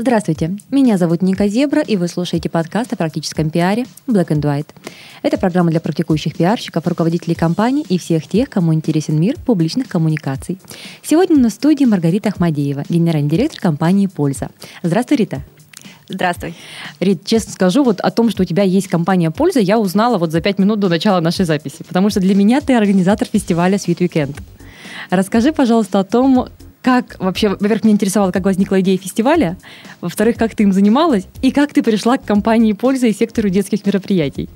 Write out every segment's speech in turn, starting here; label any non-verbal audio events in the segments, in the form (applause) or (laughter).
Здравствуйте, меня зовут Ника Зебра, и вы слушаете подкаст о практическом пиаре Black and White. Это программа для практикующих пиарщиков, руководителей компаний и всех тех, кому интересен мир публичных коммуникаций. Сегодня на студии Маргарита Ахмадеева, генеральный директор компании «Польза». Здравствуй, Рита. Здравствуй. Рит, честно скажу, вот о том, что у тебя есть компания «Польза», я узнала вот за пять минут до начала нашей записи, потому что для меня ты организатор фестиваля Sweet Weekend. Расскажи, пожалуйста, о том, как вообще, во-первых, меня интересовало, как возникла идея фестиваля, во-вторых, как ты им занималась, и как ты пришла к компании «Польза» и сектору детских мероприятий.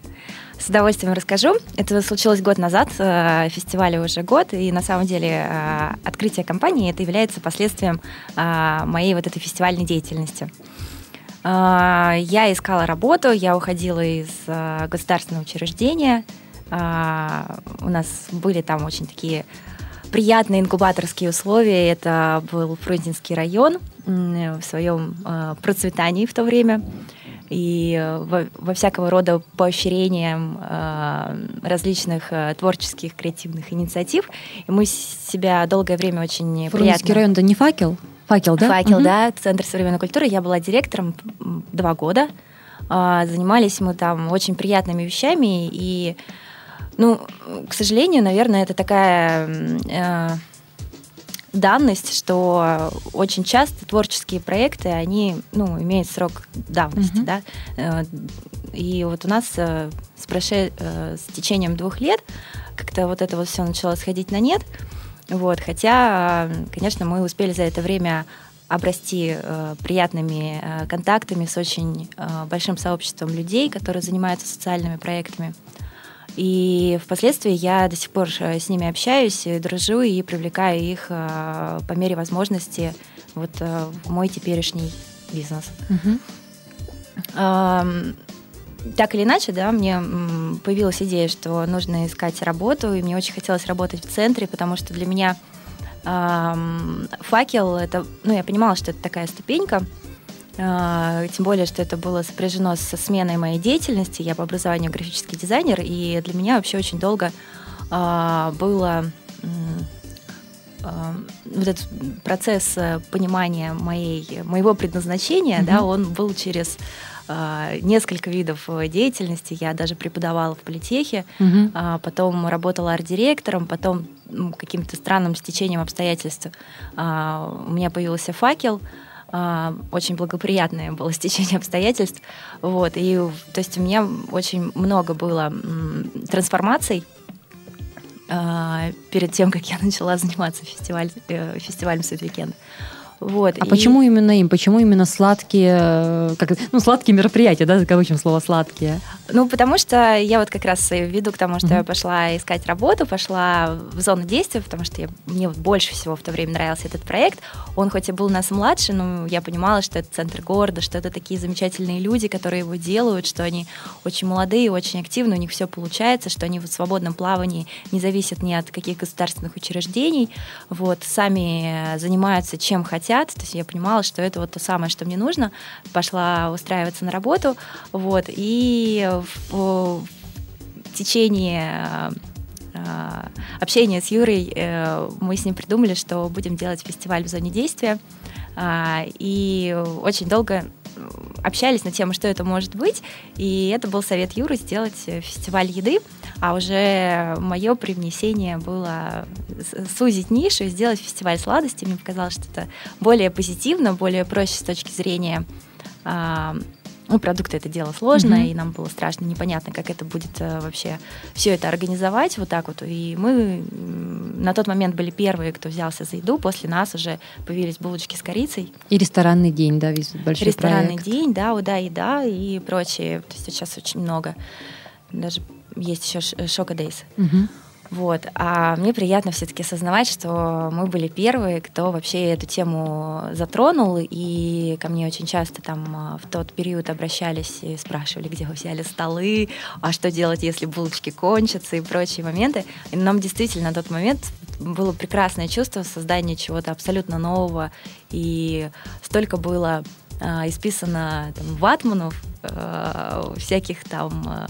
С удовольствием расскажу. Это случилось год назад, э, фестивалю уже год, и на самом деле э, открытие компании это является последствием э, моей вот этой фестивальной деятельности. Я искала работу, я уходила из государственного учреждения. У нас были там очень такие приятные инкубаторские условия. Это был Фрунзенский район в своем процветании в то время и э, во, во всякого рода поощрением э, различных э, творческих, креативных инициатив. И мы себя долгое время очень Фрунзенский приятно... район, это не факел? Факел, да? Факел, угу. да, Центр современной культуры. Я была директором два года. Э, занимались мы там очень приятными вещами. И, ну, к сожалению, наверное, это такая... Э, данность, что очень часто творческие проекты, они, ну, имеют срок давности, mm-hmm. да. Э, и вот у нас э, с, проше... Э, с течением двух лет как-то вот это вот все начало сходить на нет. Вот, хотя, конечно, мы успели за это время обрасти э, приятными э, контактами с очень э, большим сообществом людей, которые занимаются социальными проектами. И впоследствии я до сих пор э, с ними общаюсь, дружу и привлекаю их э, по мере возможности вот э, в мой теперешний бизнес. Угу. Так или иначе, да, мне появилась идея, что нужно искать работу, и мне очень хотелось работать в центре, потому что для меня факел это, ну, я понимала, что это такая ступенька, тем более, что это было сопряжено со сменой моей деятельности. Я по образованию графический дизайнер, и для меня вообще очень долго а, было а, вот этот процесс э, понимания моей, моего предназначения, mm-hmm. да, он был через несколько видов деятельности. Я даже преподавала в политехе, mm-hmm. потом работала арт-директором, потом каким-то странным стечением обстоятельств у меня появился факел. А, очень благоприятное было стечение обстоятельств. Вот, и то есть у меня очень много было трансформаций а, перед тем, как я (laughs) начала заниматься фестиваль, э, фестивалем Weekend. Вот. А и... почему именно им? Почему именно сладкие, э, как, ну, сладкие мероприятия, да, заковычим слово сладкие? Ну, потому что я вот как раз веду к тому, что mm-hmm. я пошла искать работу, пошла в зону действия, потому что я, мне вот больше всего в то время нравился этот проект. Он хоть и был нас младше, но я понимала, что это центр города, что это такие замечательные люди, которые его делают, что они очень молодые, очень активны, у них все получается, что они в свободном плавании не зависят ни от каких государственных учреждений, вот, сами занимаются чем хотят, хотят. То есть я понимала, что это вот то самое, что мне нужно. Пошла устраиваться на работу. Вот, и в, в течение э, общения с Юрой э, мы с ним придумали, что будем делать фестиваль в зоне действия. А, и очень долго общались на тему, что это может быть. И это был совет Юры сделать фестиваль еды. А уже мое привнесение было сузить нишу и сделать фестиваль сладости. Мне показалось, что это более позитивно, более проще с точки зрения а, ну, продукты это дело сложно, mm-hmm. и нам было страшно, непонятно, как это будет э, вообще все это организовать вот так вот. И мы на тот момент были первые, кто взялся за еду. После нас уже появились булочки с корицей. И ресторанный день, да, большой Ресторанный проект. день, да, да, еда и прочее. То есть сейчас очень много. Даже есть еще Шока Дейс. Вот. А мне приятно все-таки осознавать, что мы были первые, кто вообще эту тему затронул, и ко мне очень часто там а, в тот период обращались и спрашивали, где вы взяли столы, а что делать, если булочки кончатся и прочие моменты. И нам действительно на тот момент было прекрасное чувство создания чего-то абсолютно нового, и столько было а, исписано там, ватманов, а, всяких там а,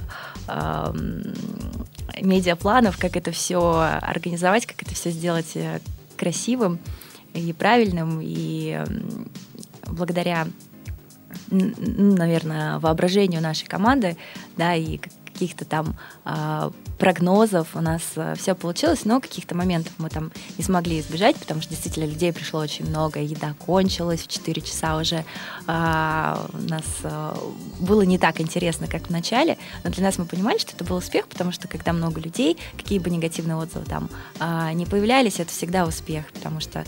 медиапланов, как это все организовать, как это все сделать э, красивым и правильным. И благодаря, наверное, воображению нашей команды, да, и каких-то там э, прогнозов у нас э, все получилось, но каких-то моментов мы там не смогли избежать, потому что действительно людей пришло очень много, еда кончилась в 4 часа уже. Э, у нас э, было не так интересно, как в начале, но для нас мы понимали, что это был успех, потому что когда много людей, какие бы негативные отзывы там э, не появлялись, это всегда успех, потому что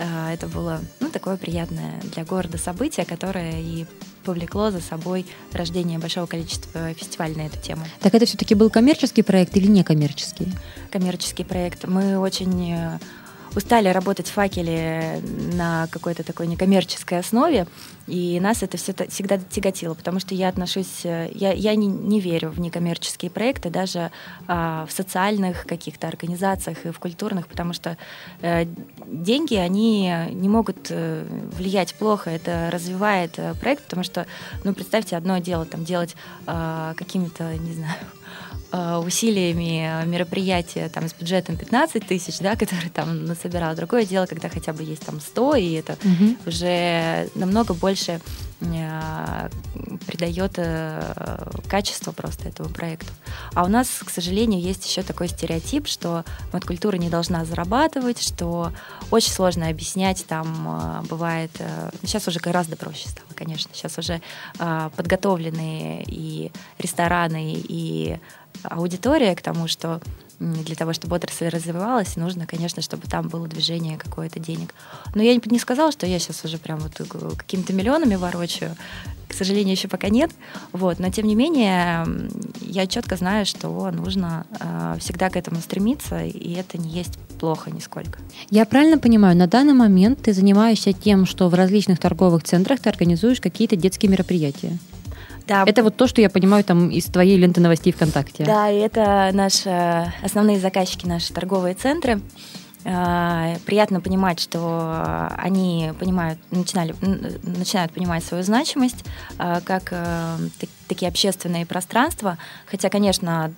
это было ну, такое приятное для города событие, которое и повлекло за собой рождение большого количества фестивалей на эту тему. Так это все-таки был коммерческий проект или некоммерческий? Коммерческий проект. Мы очень э, устали работать в факеле на какой-то такой некоммерческой основе, и нас это все всегда тяготило, потому что я отношусь, э, я, я не, не верю в некоммерческие проекты, даже а, в социальных каких-то организациях и в культурных, потому что а, деньги, они не могут э, влиять плохо, это развивает проект, потому что, ну, представьте, одно дело там делать а, какими-то, не знаю, Э, усилиями мероприятия там, с бюджетом 15 тысяч, да, (laughs) который там насобирал. Другое дело, когда хотя бы есть там 100, и это угу. уже намного больше э, придает э, качество просто этому проекту. А у нас, к сожалению, есть еще такой стереотип, что вот культура не должна зарабатывать, что очень сложно объяснять, там бывает, сейчас уже гораздо проще стало, конечно, сейчас уже подготовленные и рестораны, и аудитория к тому, что для того, чтобы отрасль развивалась, нужно, конечно, чтобы там было движение какое-то денег. Но я не сказала, что я сейчас уже прям вот какими-то миллионами ворочаю. К сожалению, еще пока нет. Вот. Но тем не менее, я четко знаю, что нужно э, всегда к этому стремиться, и это не есть плохо нисколько. Я правильно понимаю, на данный момент ты занимаешься тем, что в различных торговых центрах ты организуешь какие-то детские мероприятия? Да. Это вот то, что я понимаю там из твоей ленты новостей ВКонтакте. Да, и это наши основные заказчики, наши торговые центры. А, приятно понимать, что они понимают, начинали, начинают понимать свою значимость, а, как э, такие общественные пространства. Хотя, конечно,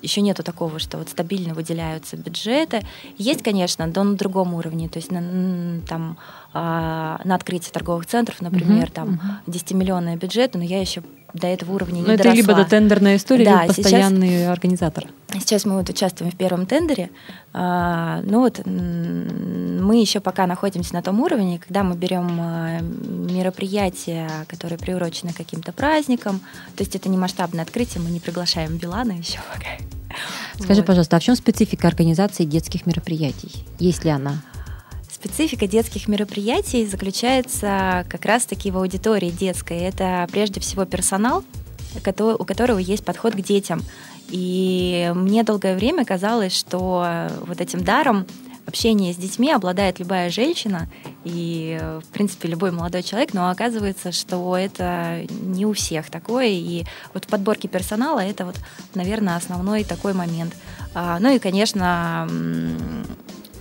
еще нету такого, что вот стабильно выделяются бюджеты. Есть, конечно, но на другом уровне. То есть на, там, а, на открытие торговых центров, например, угу, там угу. 10-миллионные бюджеты, но я еще до этого уровня не Но доросла. это либо до тендерная история, да, либо постоянный сейчас, организатор. Сейчас мы вот участвуем в первом тендере. А, ну вот мы еще пока находимся на том уровне, когда мы берем а, мероприятия, которые приурочены к каким-то праздникам. То есть это не масштабное открытие, мы не приглашаем Билана еще пока. Скажи, вот. пожалуйста, а в чем специфика организации детских мероприятий? Есть ли она? Специфика детских мероприятий заключается как раз-таки в аудитории детской. Это прежде всего персонал, у которого есть подход к детям. И мне долгое время казалось, что вот этим даром общения с детьми обладает любая женщина и, в принципе, любой молодой человек, но оказывается, что это не у всех такое. И вот в подборке персонала это вот, наверное, основной такой момент. А, ну и, конечно,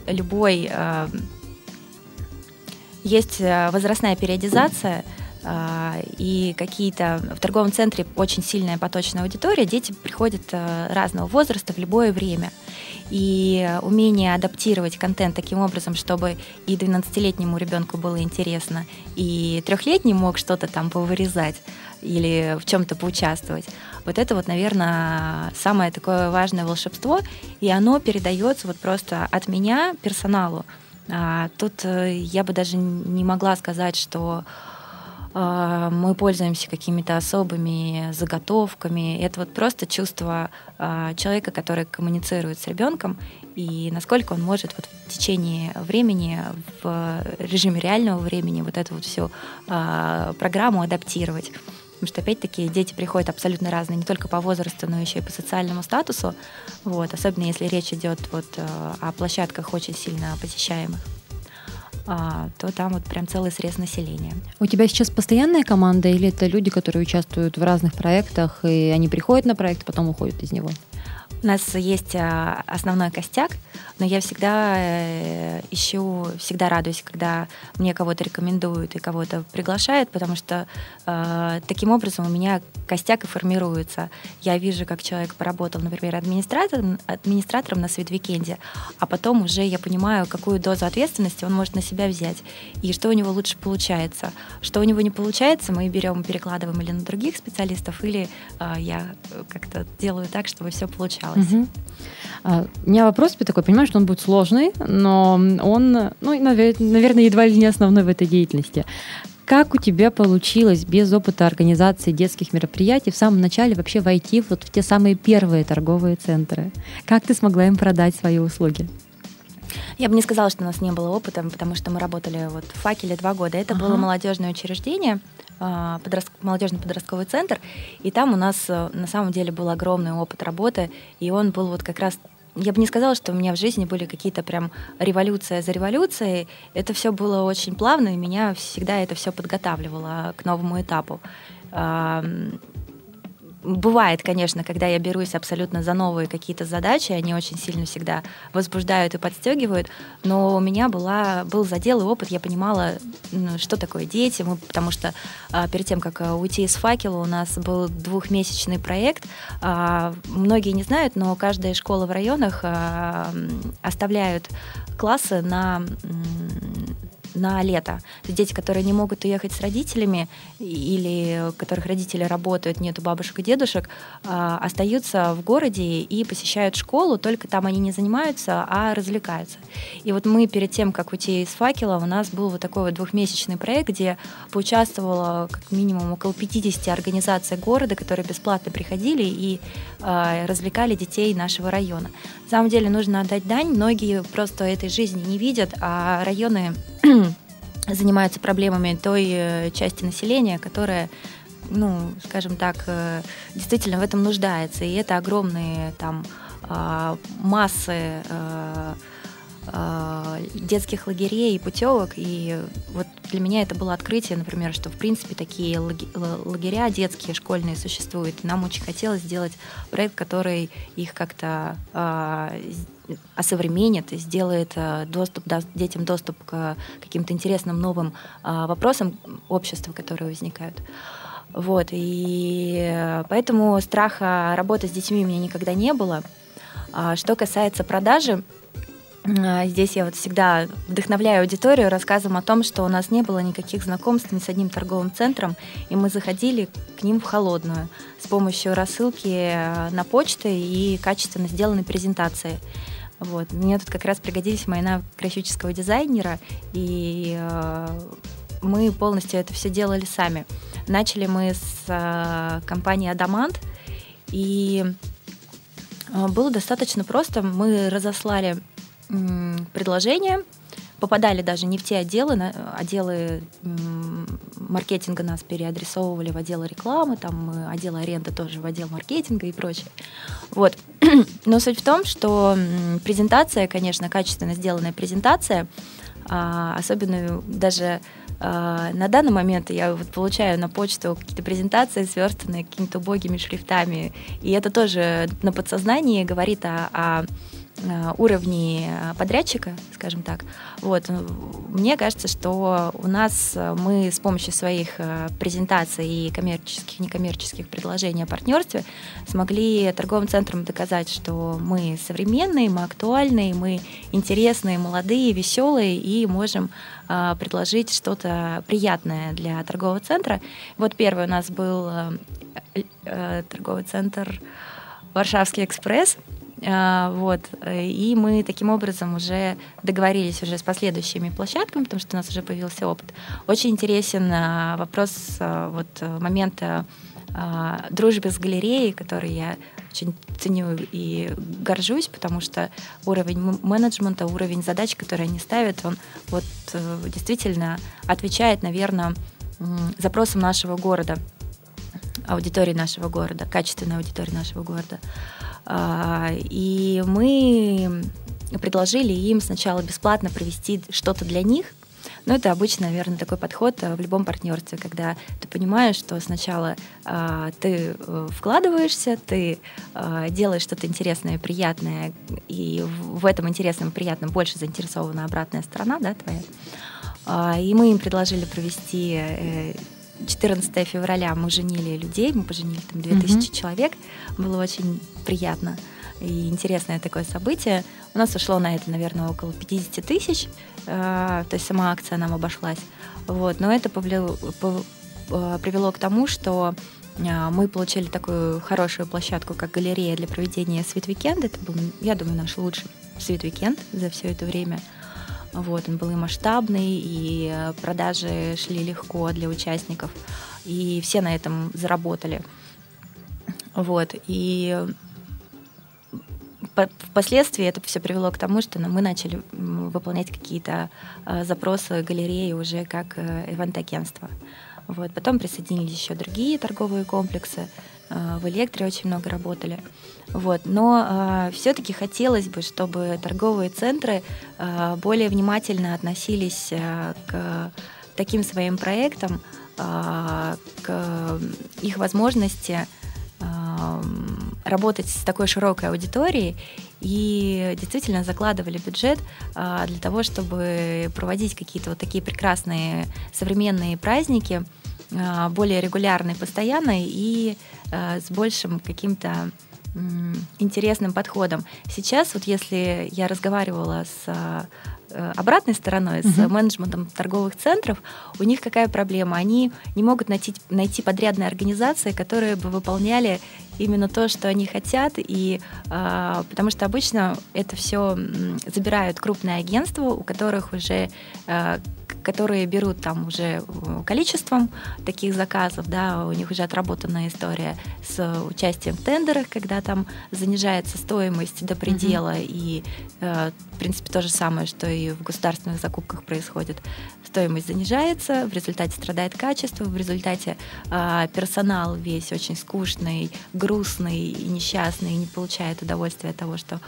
любой а, есть э, возрастная периодизация, э, и какие-то в торговом центре очень сильная поточная аудитория, дети приходят э, разного возраста в любое время. И умение адаптировать контент таким образом, чтобы и 12-летнему ребенку было интересно, и трехлетний мог что-то там повырезать или в чем-то поучаствовать. Вот это вот, наверное, самое такое важное волшебство, и оно передается вот просто от меня персоналу. А, тут э, я бы даже не могла сказать, что а, мы пользуемся какими-то особыми заготовками. Это вот просто чувство а, человека, который коммуницирует с ребенком, и насколько он может вот в течение времени, в режиме реального времени вот эту вот всю программу адаптировать. Потому что, опять-таки, дети приходят абсолютно разные, не только по возрасту, но еще и по социальному статусу. Вот, особенно если речь идет вот э, о площадках очень сильно посещаемых а, то там вот прям целый срез населения. У тебя сейчас постоянная команда или это люди, которые участвуют в разных проектах, и они приходят на проект, потом уходят из него? У нас есть а, основной костяк, но я всегда э, ищу, всегда радуюсь, когда мне кого-то рекомендуют и кого-то приглашают, потому что э, таким образом у меня костяк и формируется. Я вижу, как человек поработал, например, администратором, администратором на Sweet Weekend -е, а потом уже я понимаю, какую дозу ответственности он может на себя взять и что у него лучше получается. Что у него не получается, мы берем перекладываем или на других специалистов, или э, я как-то делаю так, чтобы все получалось. Угу. А, у меня вопрос такой, понимаю, что он будет сложный, но он, ну, наверное, едва ли не основной в этой деятельности. Как у тебя получилось без опыта организации детских мероприятий в самом начале вообще войти вот в те самые первые торговые центры? Как ты смогла им продать свои услуги? Я бы не сказала, что у нас не было опыта, потому что мы работали вот в «Факеле» два года. Это ага. было молодежное учреждение, а, подростк, молодежный подростковый центр, и там у нас э, на самом деле был огромный опыт работы, и он был вот как раз я бы не сказала, что у меня в жизни были какие-то прям революция за революцией. Это все было очень плавно, и меня всегда это все подготавливало к новому этапу. Бывает, конечно, когда я берусь абсолютно за новые какие-то задачи, они очень сильно всегда возбуждают и подстегивают, но у меня была, был задел и опыт, я понимала, что такое дети, мы, потому что а, перед тем, как а, уйти из факела, у нас был двухмесячный проект. А, многие не знают, но каждая школа в районах оставляют классы на на лето. Дети, которые не могут уехать с родителями или у которых родители работают, нету бабушек и дедушек, а, остаются в городе и посещают школу, только там они не занимаются, а развлекаются. И вот мы перед тем, как уйти из факела, у нас был вот такой вот двухмесячный проект, где поучаствовало как минимум около 50 организаций города, которые бесплатно приходили и э, развлекали детей нашего района. На самом деле нужно отдать дань, многие просто этой жизни не видят, а районы занимаются проблемами той э, части населения, которая ну, скажем так, э, действительно в этом нуждается. И это огромные там а, массы э, детских лагерей и путевок. И вот для меня это было открытие, например, что в принципе такие лагеря детские, школьные существуют. Нам очень хотелось сделать проект, который их как-то а, осовременит и сделает э, доступ, даст детям доступ к каким-то интересным новым вопросам общества, которые возникают. Вот, и поэтому страха работы с детьми у меня никогда не было. А что касается продажи, Здесь я вот всегда вдохновляю аудиторию рассказом о том, что у нас не было никаких знакомств ни с одним торговым центром, и мы заходили к ним в холодную с помощью рассылки э, на почту и качественно сделанной презентации. Вот. Мне тут как раз пригодились мои навыки графического дизайнера, и э, мы полностью это все делали сами. Начали мы с э, компании Адамант, и было достаточно просто. Мы разослали предложения, попадали даже не в те отделы, отделы маркетинга нас переадресовывали в отдел рекламы, там э, отдел аренды тоже в отдел маркетинга и прочее. Вот. (clears throat) Но суть в том, что презентация, конечно, качественно сделанная презентация, а, особенно даже а, на данный момент я вот получаю на почту какие-то презентации, сверстанные какими-то убогими шрифтами, и это тоже на подсознании говорит о, о Э, уровни э, подрядчика, скажем так. Вот. Мне кажется, что у нас э, мы с помощью своих презентаций и коммерческих, некоммерческих предложений о партнерстве смогли торговым центрам доказать, что мы современные, мы актуальные, мы интересные, молодые, веселые и можем предложить что-то приятное для торгового центра. Вот первый у нас был торговый центр Варшавский экспресс – вот. И мы таким образом уже договорились уже с последующими площадками, потому что у нас уже появился опыт. Очень интересен а, вопрос а, вот момента дружбы с галереей, который я очень ценю и горжусь, потому что уровень менеджмента, уровень задач, которые они ставят, он вот э, действительно отвечает, наверное, запросам нашего города, аудитории нашего города, качественной аудитории нашего города. А, и мы предложили им сначала бесплатно провести что-то для них, Ну, это обычно, наверное, такой подход в любом партнерстве, когда ты понимаешь, что сначала э, ты вкладываешься, ты э, делаешь что-то интересное, приятное, и в этом интересном и приятном больше заинтересована обратная сторона, да, твоя. Э, и мы им предложили провести э, 14 февраля мы женили людей, мы поженили там 2000 mm-hmm. человек. Было очень приятно и интересное такое событие. У нас ушло на это, наверное, около 50 тысяч, э, то есть сама акция нам обошлась. Вот. Но это повлияло, пов, э, привело к тому, что э, мы получили такую хорошую площадку, как галерея для проведения свит-викенда. Это был, я думаю, наш лучший свит-викенд за все это время. Вот, он был и масштабный, и э, продажи шли легко для участников, и все на этом заработали. Вот, и впоследствии это все привело к тому, что мы начали выполнять какие-то э, запросы галереи уже как э, ивент-агентство. Вот. Потом присоединились еще другие торговые комплексы. В электре очень много работали. Вот. Но э, все-таки хотелось бы, чтобы торговые центры э, более внимательно относились э, к таким своим проектам, э, к их возможности э, работать с такой широкой аудиторией и действительно закладывали бюджет э, для того, чтобы проводить какие-то вот такие прекрасные современные праздники э, более регулярно и постоянно и э, с большим каким-то интересным подходом. Сейчас вот если я разговаривала с э, обратной стороной, uh-huh. с менеджментом торговых центров, у них какая проблема? Они не могут найти, найти подрядные организации, которые бы выполняли именно то, что они хотят, и э, потому что обычно это все забирают крупные агентства, у которых уже э, которые берут там уже э, количеством таких заказов, да, у них уже отработанная история с участием в тендерах, когда там занижается стоимость до предела, mm-hmm. и, э, в принципе, то же самое, что и в государственных закупках происходит. Стоимость занижается, в результате страдает качество, в результате э, персонал весь очень скучный, грустный и несчастный, и не получает удовольствия от того, что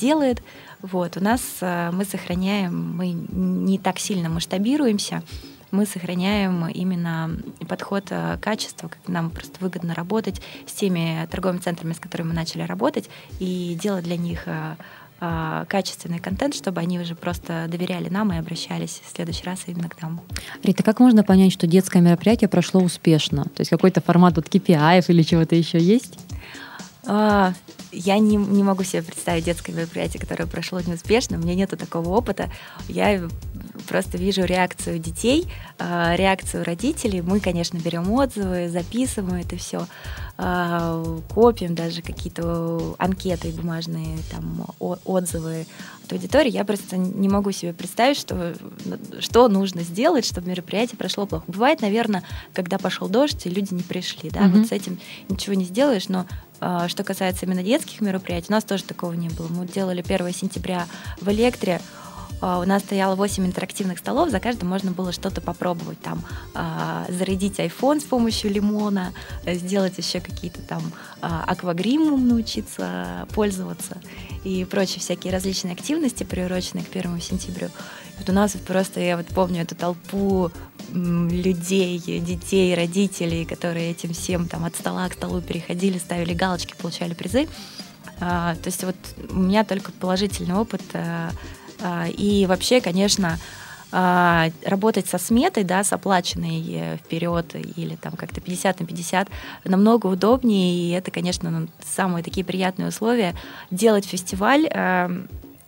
делает. Вот, у нас э, мы сохраняем, мы не так сильно масштабируемся, мы сохраняем именно подход э, качества, как нам просто выгодно работать с теми торговыми центрами, с которыми мы начали работать, и делать для них э, качественный контент, чтобы они уже просто доверяли нам и обращались в следующий раз именно к нам. Рита, как можно понять, что детское мероприятие прошло успешно? То есть какой-то формат вот KPI или чего-то еще есть? А, я не, не могу себе представить детское мероприятие, которое прошло неуспешно. У меня нету такого опыта. Я просто вижу реакцию детей, а, реакцию родителей. Мы, конечно, берем отзывы, записываем это все, копим даже какие-то анкеты бумажные, там, отзывы от аудитории. Я просто не могу себе представить, что, что нужно сделать, чтобы мероприятие прошло плохо. Бывает, наверное, когда пошел дождь, и люди не пришли. Да? Mm-hmm. Вот с этим ничего не сделаешь, но а, что касается именно детских мероприятий, у нас тоже такого не было. Мы делали 1 сентября в Электре. А, у нас стояло 8 интерактивных столов, за каждым можно было что-то попробовать. Там а, зарядить iPhone с помощью лимона, сделать еще какие-то там аквагримом научиться пользоваться и прочие всякие различные активности, приуроченные к 1 сентябрю. Вот у нас просто, я вот помню эту толпу людей, детей, родителей, которые этим всем там от стола к столу переходили, ставили галочки, получали призы. А, то есть вот у меня только положительный опыт. А, и вообще, конечно, а, работать со сметой, да, с оплаченной э, вперед или там как-то 50 на 50 намного удобнее, и это, конечно, ну, самые такие приятные условия. Делать фестиваль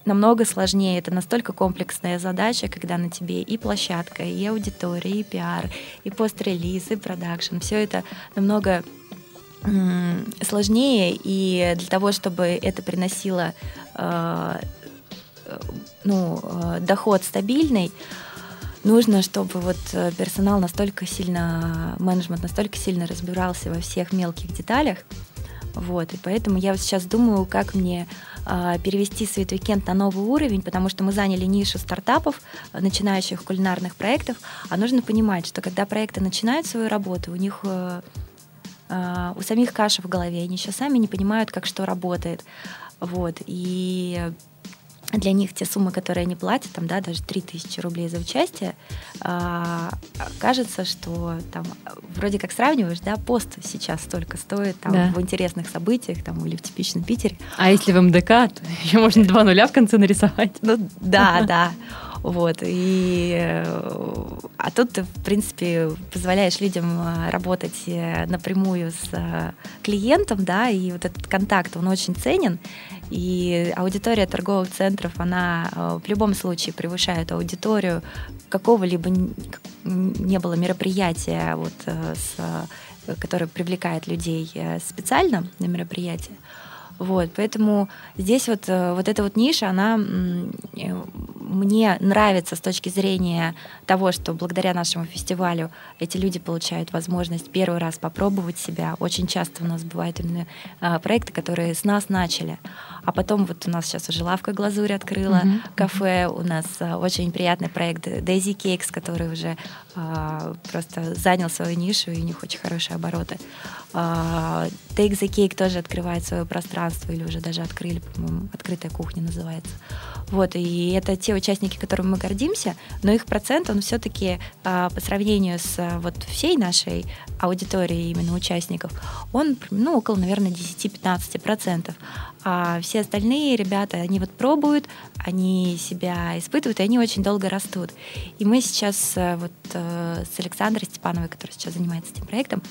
намного сложнее. Это настолько комплексная задача, когда на тебе и площадка, и аудитория, и пиар, и пост-релиз, и продакшн. Все это намного сложнее, и для того, чтобы это приносило э, ну, э, доход стабильный, нужно, чтобы вот персонал настолько сильно, менеджмент настолько сильно разбирался во всех мелких деталях, вот, и поэтому я вот сейчас думаю, как мне э, перевести Sweet Weekend на новый уровень, потому что мы заняли нишу стартапов, начинающих кулинарных проектов, а нужно понимать, что когда проекты начинают свою работу, у них э, э, у самих каша в голове, они еще сами не понимают, как что работает. Вот, и для них те суммы, которые они платят, там, да, даже 3000 рублей за участие, а, кажется, что там вроде как сравниваешь, да, пост сейчас столько стоит там Да. в интересных событиях там или в типичном Питере. А если в МДК, то (laughs) еще можно два нуля в конце нарисовать. Ну да, (laughs) да. Вот. И, э, а тут ты, в принципе, позволяешь людям э, работать э, напрямую с клиентом, да, и вот этот контакт, он очень ценен. И аудитория торговых центров, она в любом случае превышает аудиторию какого-либо не было мероприятия, вот, с, которое привлекает людей специально на мероприятие. Вот, поэтому здесь вот, вот эта вот ниша, она мне нравится с точки зрения того, что благодаря нашему фестивалю эти люди получают возможность первый раз попробовать себя. Очень часто у нас бывают именно а, проекты, которые с нас начали. А потом вот у нас сейчас уже лавка глазурь открыла, Мгм. кафе, у нас а, очень приятный проект Daisy Cakes, который уже а, просто занял свою нишу, и у них очень хорошие обороты. А, Take the Cake тоже открывает свое пространство, или уже даже открыли, по-моему, открытая кухня называется. Вот, и это те участники, которыми мы гордимся, но их процент, он все-таки по сравнению с а, вот всей нашей аудиторией именно участников, он, ну, около, наверное, 10-15%. А все остальные ребята, они вот пробуют, они себя испытывают, и они очень долго растут. И мы сейчас э, вот с Александрой Степановой, которая сейчас занимается этим проектом,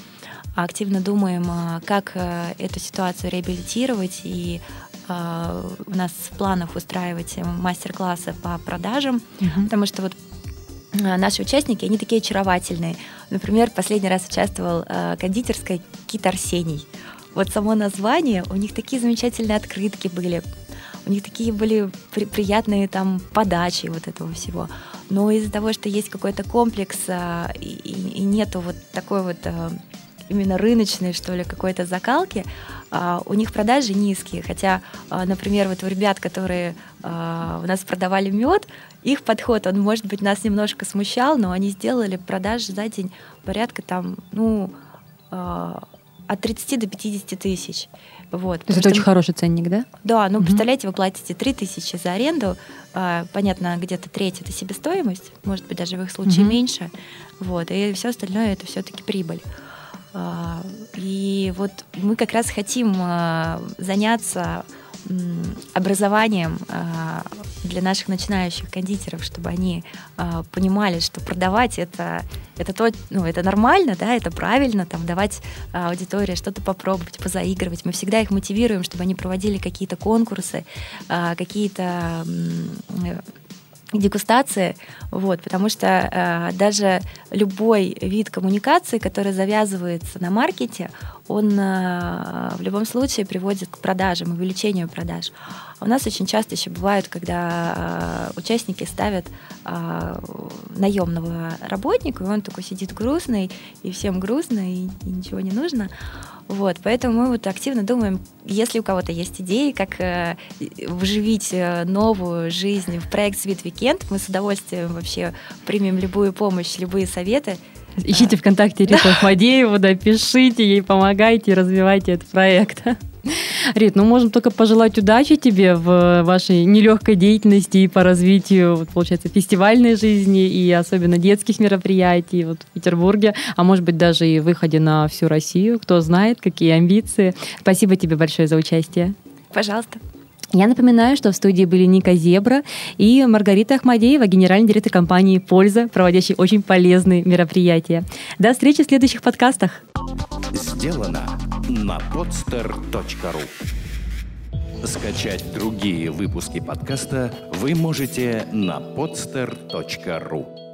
активно думаем, а, как эту ситуацию реабилитировать и а, у нас в планах устраивать э, мастер-классы по продажам, потому что вот а, наши участники, они такие очаровательные. Например, последний раз участвовал э, кондитерская Кит Арсений. Вот само название, у них такие замечательные открытки были, у них такие были при- приятные там подачи вот этого всего. Но из-за того, что есть какой-то комплекс а, и, и- и нету вот такой вот а, именно рыночной, что ли, какой-то закалки, а, у них продажи низкие. Хотя, а, например, вот у ребят, которые а, у нас продавали мед, их подход, он, может быть, нас немножко смущал, но они сделали продажи за день порядка там, ну, от 30 до 50 тысяч. Вот, То есть это очень хороший ценник, да? да, ну Мгм. представляете, вы платите 3 тысячи за аренду, а, понятно, где-то треть это себестоимость, может быть, даже в их случае Мгм. меньше, вот, и все остальное это все-таки прибыль. А, И вот мы как раз хотим а, заняться образованием а, для наших начинающих кондитеров, чтобы они понимали, что продавать это, это, то, ну, это нормально, да, это правильно, там, давать аудитории что-то попробовать, позаигрывать. Мы всегда их мотивируем, чтобы они проводили какие-то конкурсы, какие-то дегустации, вот, потому что э, даже любой вид коммуникации, который завязывается на маркете, он э, в любом случае приводит к продажам, увеличению продаж. А у нас очень часто еще бывает, когда э, участники ставят э, наемного работника, и он такой сидит грустный, и всем грустно, и, и ничего не нужно. Вот, поэтому мы вот активно думаем, если у кого-то есть идеи, как э, вживить э, новую жизнь в проект Sweet Weekend, мы с удовольствием вообще примем любую помощь, любые советы. Ищите ВКонтакте Риту Ахмадееву, да, пишите ей, помогайте, развивайте этот проект. (laughs) Рит, ну можем только пожелать удачи тебе в вашей нелегкой деятельности и по развитию, вот, получается, фестивальной жизни и особенно детских мероприятий вот, в Петербурге, а может быть даже и выходе на всю Россию, кто знает, какие амбиции. Спасибо тебе большое за участие. Пожалуйста. Я напоминаю, что в студии были Ника Зебра и Маргарита Ахмадеева, генеральный директор компании «Польза», проводящий очень полезные мероприятия. До встречи в следующих подкастах. Сделано на podster.ru Скачать другие выпуски подкаста вы можете на podster.ru